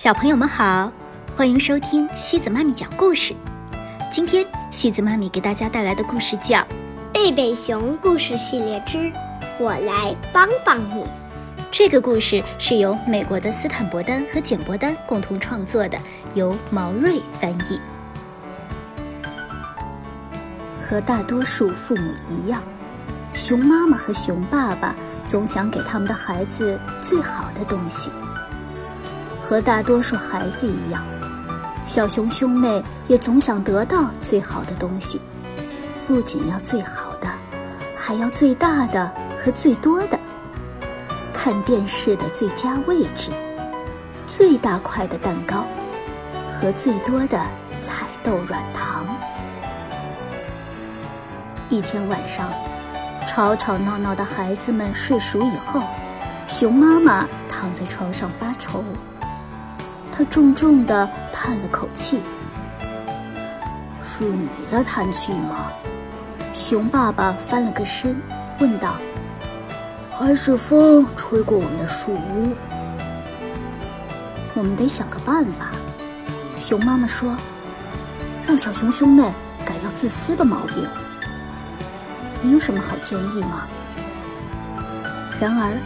小朋友们好，欢迎收听西子妈咪讲故事。今天西子妈咪给大家带来的故事叫《贝贝熊故事系列之我来帮帮你》。这个故事是由美国的斯坦伯丹和简伯丹共同创作的，由毛瑞翻译。和大多数父母一样，熊妈妈和熊爸爸总想给他们的孩子最好的东西。和大多数孩子一样，小熊兄妹也总想得到最好的东西，不仅要最好的，还要最大的和最多的。看电视的最佳位置，最大块的蛋糕，和最多的彩豆软糖。一天晚上，吵吵闹闹的孩子们睡熟以后，熊妈妈躺在床上发愁。他重重地叹了口气：“是你在叹气吗？”熊爸爸翻了个身，问道。还是风吹过我们的树屋，我们得想个办法。熊妈妈说：“让小熊兄妹改掉自私的毛病。”你有什么好建议吗？然而，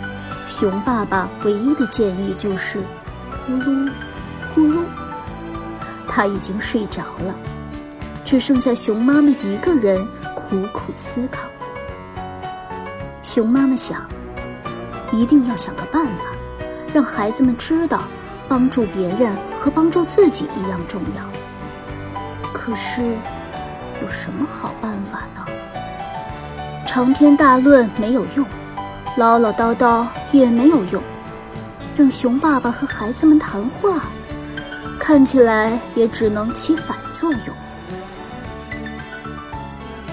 熊爸爸唯一的建议就是呼噜呼噜，他已经睡着了，只剩下熊妈妈一个人苦苦思考。熊妈妈想。一定要想个办法，让孩子们知道，帮助别人和帮助自己一样重要。可是，有什么好办法呢？长篇大论没有用，唠唠叨叨也没有用，让熊爸爸和孩子们谈话，看起来也只能起反作用。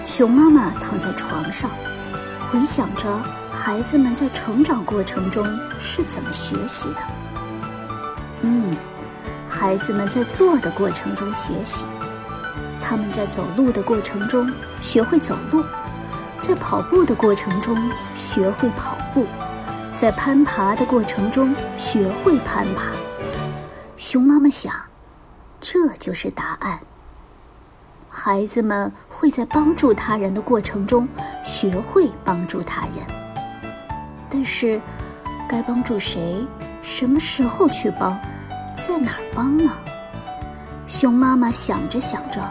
熊妈妈躺在床上，回想着。孩子们在成长过程中是怎么学习的？嗯，孩子们在做的过程中学习，他们在走路的过程中学会走路，在跑步的过程中学会跑步，在攀爬的过程中学会攀爬。熊妈妈想，这就是答案。孩子们会在帮助他人的过程中学会帮助他人。但是，该帮助谁？什么时候去帮？在哪儿帮呢？熊妈妈想着想着，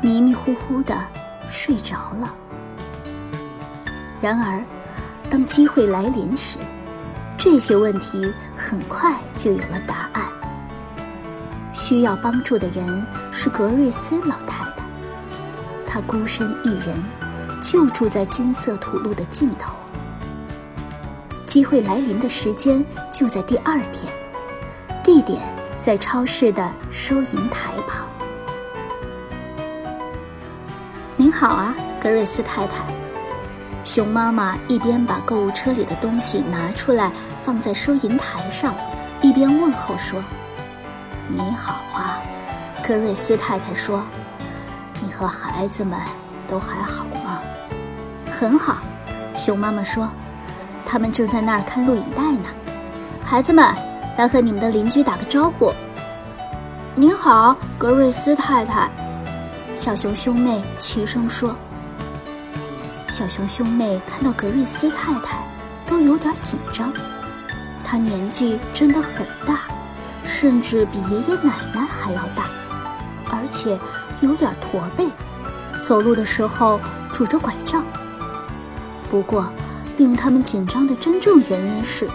迷迷糊糊的睡着了。然而，当机会来临时，这些问题很快就有了答案。需要帮助的人是格瑞斯老太太，她孤身一人，就住在金色土路的尽头。机会来临的时间就在第二天，地点在超市的收银台旁。您好啊，格瑞斯太太。熊妈妈一边把购物车里的东西拿出来放在收银台上，一边问候说：“你好啊。”格瑞斯太太说：“你和孩子们都还好吗？”“很好。”熊妈妈说。他们正在那儿看录影带呢。孩子们，来和你们的邻居打个招呼。您好，格瑞斯太太。小熊兄妹齐声说。小熊兄妹看到格瑞斯太太，都有点紧张。她年纪真的很大，甚至比爷爷奶奶还要大，而且有点驼背，走路的时候拄着拐杖。不过。令他们紧张的真正原因是，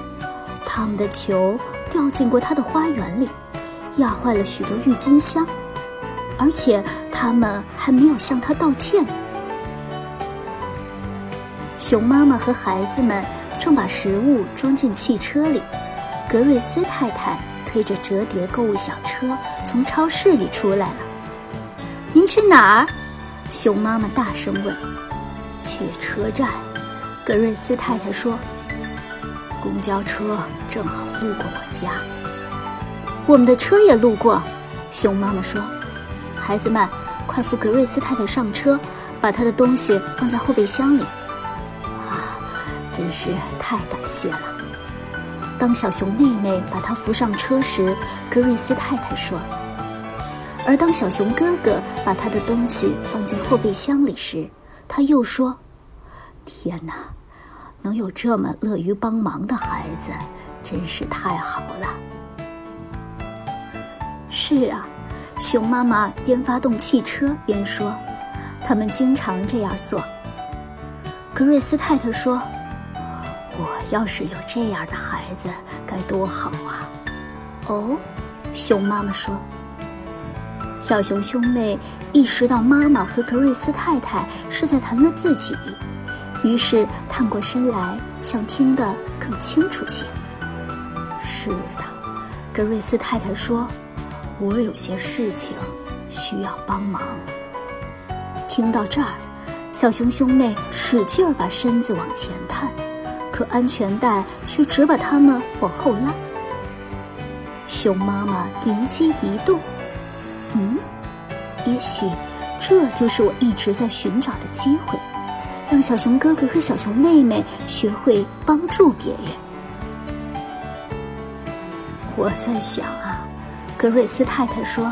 他们的球掉进过他的花园里，压坏了许多郁金香，而且他们还没有向他道歉。熊妈妈和孩子们正把食物装进汽车里，格瑞斯太太推着折叠购物小车从超市里出来了。您去哪儿？熊妈妈大声问。去车站。格瑞斯太太说：“公交车正好路过我家，我们的车也路过。”熊妈妈说：“孩子们，快扶格瑞斯太太上车，把她的东西放在后备箱里。”啊，真是太感谢了！当小熊妹妹把她扶上车时，格瑞斯太太说；而当小熊哥哥把他的东西放进后备箱里时，他又说：“天哪，能有这么乐于帮忙的孩子，真是太好了。”是啊，熊妈妈边发动汽车边说：“他们经常这样做。”格瑞斯太太说：“我要是有这样的孩子，该多好啊！”哦，熊妈妈说。小熊兄妹意识到妈妈和格瑞斯太太是在谈论自己，于是探过身来，想听得更清楚些。是的，格瑞斯太太说：“我有些事情需要帮忙。”听到这儿，小熊兄妹使劲儿把身子往前探，可安全带却只把他们往后拉。熊妈妈灵机一动。嗯，也许这就是我一直在寻找的机会，让小熊哥哥和小熊妹妹学会帮助别人。我在想啊，格瑞斯太太说，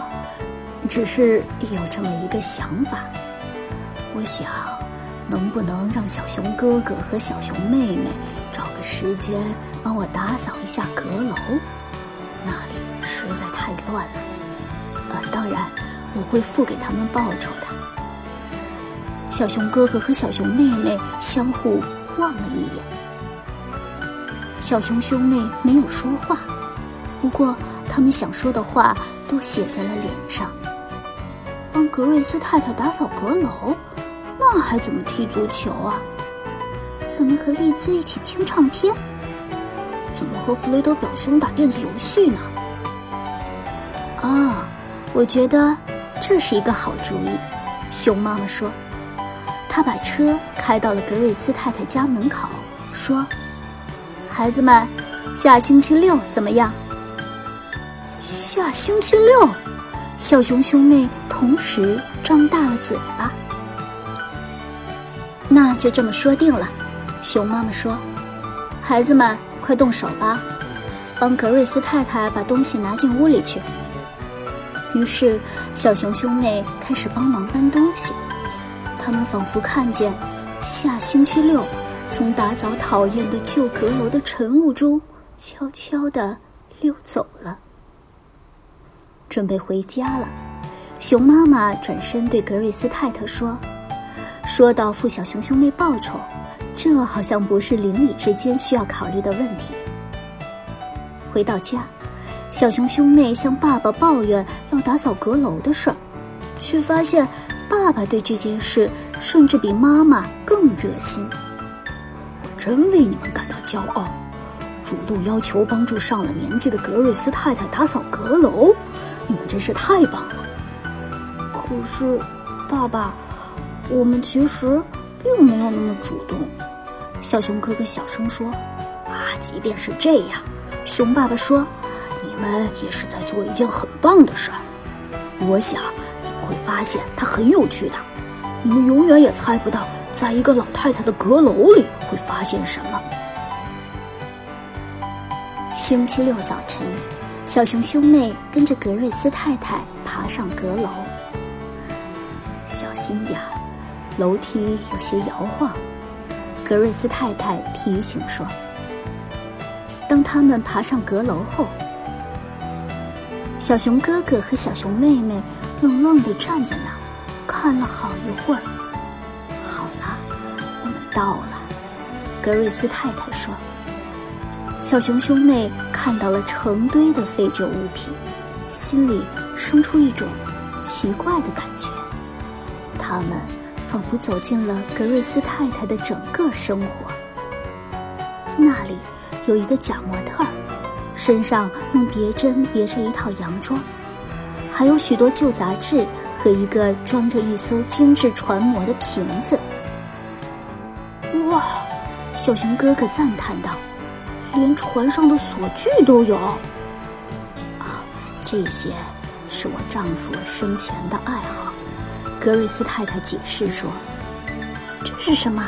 只是有这么一个想法。我想，能不能让小熊哥哥和小熊妹妹找个时间帮我打扫一下阁楼？那里实在太乱了。呃当然，我会付给他们报酬的。小熊哥哥和小熊妹妹相互望了一眼。小熊兄妹没有说话，不过他们想说的话都写在了脸上。帮格瑞斯太太打扫阁楼，那还怎么踢足球啊？怎么和丽兹一起听唱片？怎么和弗雷德表兄打电子游戏呢？啊！我觉得这是一个好主意，熊妈妈说。她把车开到了格瑞斯太太家门口，说：“孩子们，下星期六怎么样？”下星期六，小熊兄妹同时张大了嘴巴。那就这么说定了，熊妈妈说：“孩子们，快动手吧，帮格瑞斯太太把东西拿进屋里去。”于是，小熊兄妹开始帮忙搬东西。他们仿佛看见下星期六从打扫讨厌的旧阁楼的晨雾中悄悄地溜走了。准备回家了，熊妈妈转身对格瑞斯太太说：“说到付小熊兄妹报酬，这好像不是邻里之间需要考虑的问题。”回到家。小熊兄妹向爸爸抱怨要打扫阁楼的事儿，却发现爸爸对这件事甚至比妈妈更热心。我真为你们感到骄傲，主动要求帮助上了年纪的格瑞斯太太打扫阁楼，你们真是太棒了。可是，爸爸，我们其实并没有那么主动。小熊哥哥小声说：“啊，即便是这样，熊爸爸说。”你们也是在做一件很棒的事儿，我想你们会发现它很有趣的。你们永远也猜不到，在一个老太太的阁楼里会发现什么。星期六早晨，小熊兄妹跟着格瑞斯太太爬上阁楼。小心点儿，楼梯有些摇晃。格瑞斯太太提醒说。当他们爬上阁楼后，小熊哥哥和小熊妹妹愣愣地站在那儿，看了好一会儿。好了，我们到了，格瑞斯太太说。小熊兄妹看到了成堆的废旧物品，心里生出一种奇怪的感觉。他们仿佛走进了格瑞斯太太的整个生活。那里有一个假模特儿。身上用别针别着一套洋装，还有许多旧杂志和一个装着一艘精致船模的瓶子。哇！小熊哥哥赞叹道：“连船上的锁具都有。”啊，这些是我丈夫生前的爱好。格瑞斯太太解释说：“这是什么？”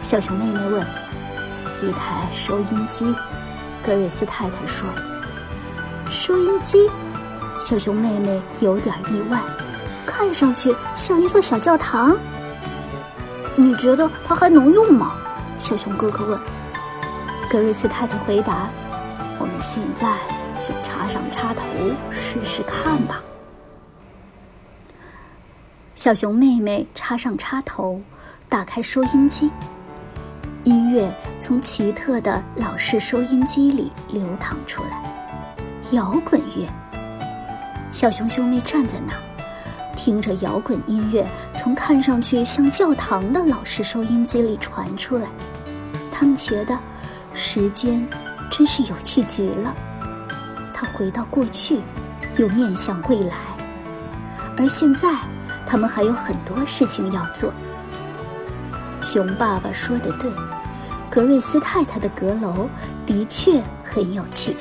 小熊妹妹问。“一台收音机。”格瑞斯太太说：“收音机。”小熊妹妹有点意外，看上去像一座小教堂。你觉得它还能用吗？小熊哥哥问。格瑞斯太太回答：“我们现在就插上插头试试看吧。”小熊妹妹插上插头，打开收音机，音乐从奇特的老式收音机里流淌出来，摇滚乐。小熊兄妹站在那儿，听着摇滚音乐从看上去像教堂的老式收音机里传出来。他们觉得时间真是有趣极了。它回到过去，又面向未来。而现在，他们还有很多事情要做。熊爸爸说的对，格瑞斯太太的阁楼的确很有趣。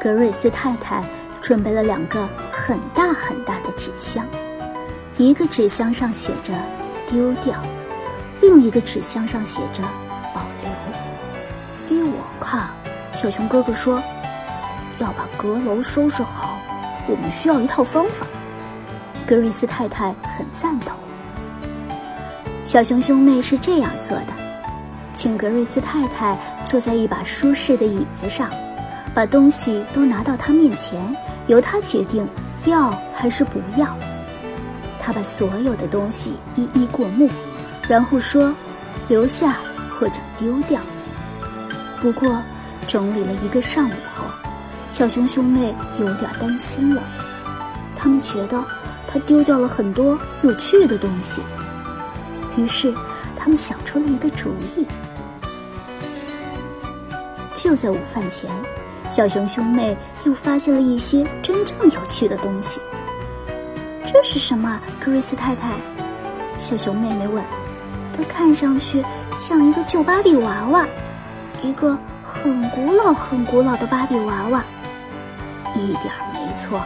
格瑞斯太太准备了两个很大很大的纸箱，一个纸箱上写着“丢掉”，另一个纸箱上写着“保留”。依我看，小熊哥哥说，要把阁楼收拾好，我们需要一套方法。格瑞斯太太很赞同。小熊兄妹是这样做的：请格瑞斯太太坐在一把舒适的椅子上。把东西都拿到他面前，由他决定要还是不要。他把所有的东西一一过目，然后说：“留下或者丢掉。”不过，整理了一个上午后，小熊兄妹有点担心了。他们觉得他丢掉了很多有趣的东西，于是他们想出了一个主意。就在午饭前。小熊兄妹又发现了一些真正有趣的东西。这是什么？格瑞斯太太，小熊妹妹问。它看上去像一个旧芭比娃娃，一个很古老、很古老的芭比娃娃。一点没错，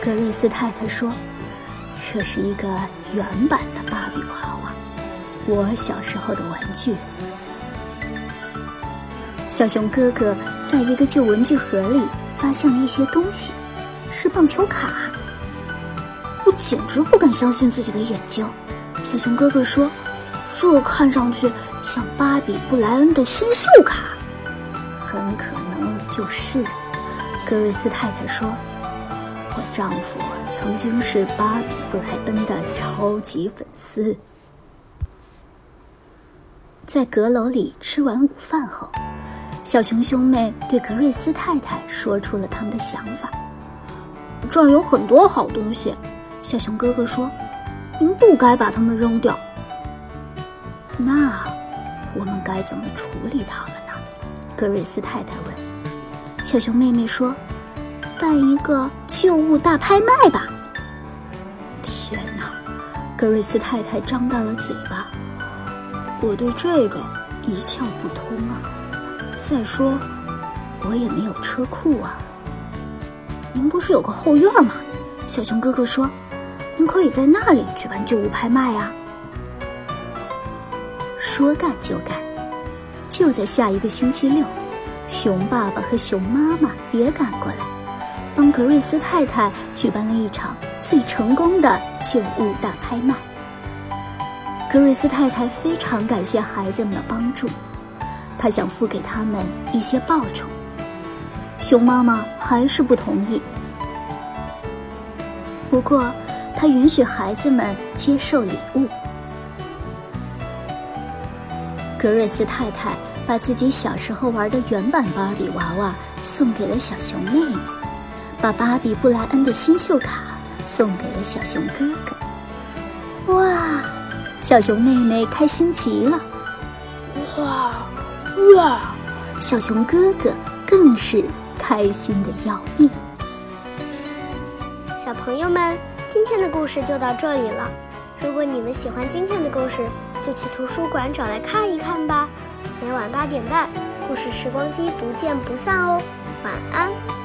格瑞斯太太说，这是一个原版的芭比娃娃，我小时候的玩具。小熊哥哥在一个旧文具盒里发现了一些东西，是棒球卡。我简直不敢相信自己的眼睛。小熊哥哥说：“这看上去像芭比布莱恩的新秀卡。”很可能就是。格瑞斯太太说：“我丈夫曾经是芭比布莱恩的超级粉丝。”在阁楼里吃完午饭后。小熊兄妹对格瑞斯太太说出了他们的想法。这儿有很多好东西，小熊哥哥说：“您不该把它们扔掉。”那我们该怎么处理它们呢？格瑞斯太太问。小熊妹妹说：“办一个旧物大拍卖吧。”天哪！格瑞斯太太张大了嘴巴。我对这个一窍不通啊。再说，我也没有车库啊。您不是有个后院吗？小熊哥哥说：“您可以在那里举办旧物拍卖啊。”说干就干，就在下一个星期六，熊爸爸和熊妈妈也赶过来，帮格瑞斯太太举办了一场最成功的旧物大拍卖。格瑞斯太太非常感谢孩子们的帮助。他想付给他们一些报酬，熊妈妈还是不同意。不过，他允许孩子们接受礼物。格瑞斯太太把自己小时候玩的原版芭比娃娃送给了小熊妹妹，把芭比布莱恩的新秀卡送给了小熊哥哥。哇，小熊妹妹开心极了！哇！哇，小熊哥哥更是开心的要命。小朋友们，今天的故事就到这里了。如果你们喜欢今天的故事，就去图书馆找来看一看吧。每晚八点半，故事时光机不见不散哦。晚安。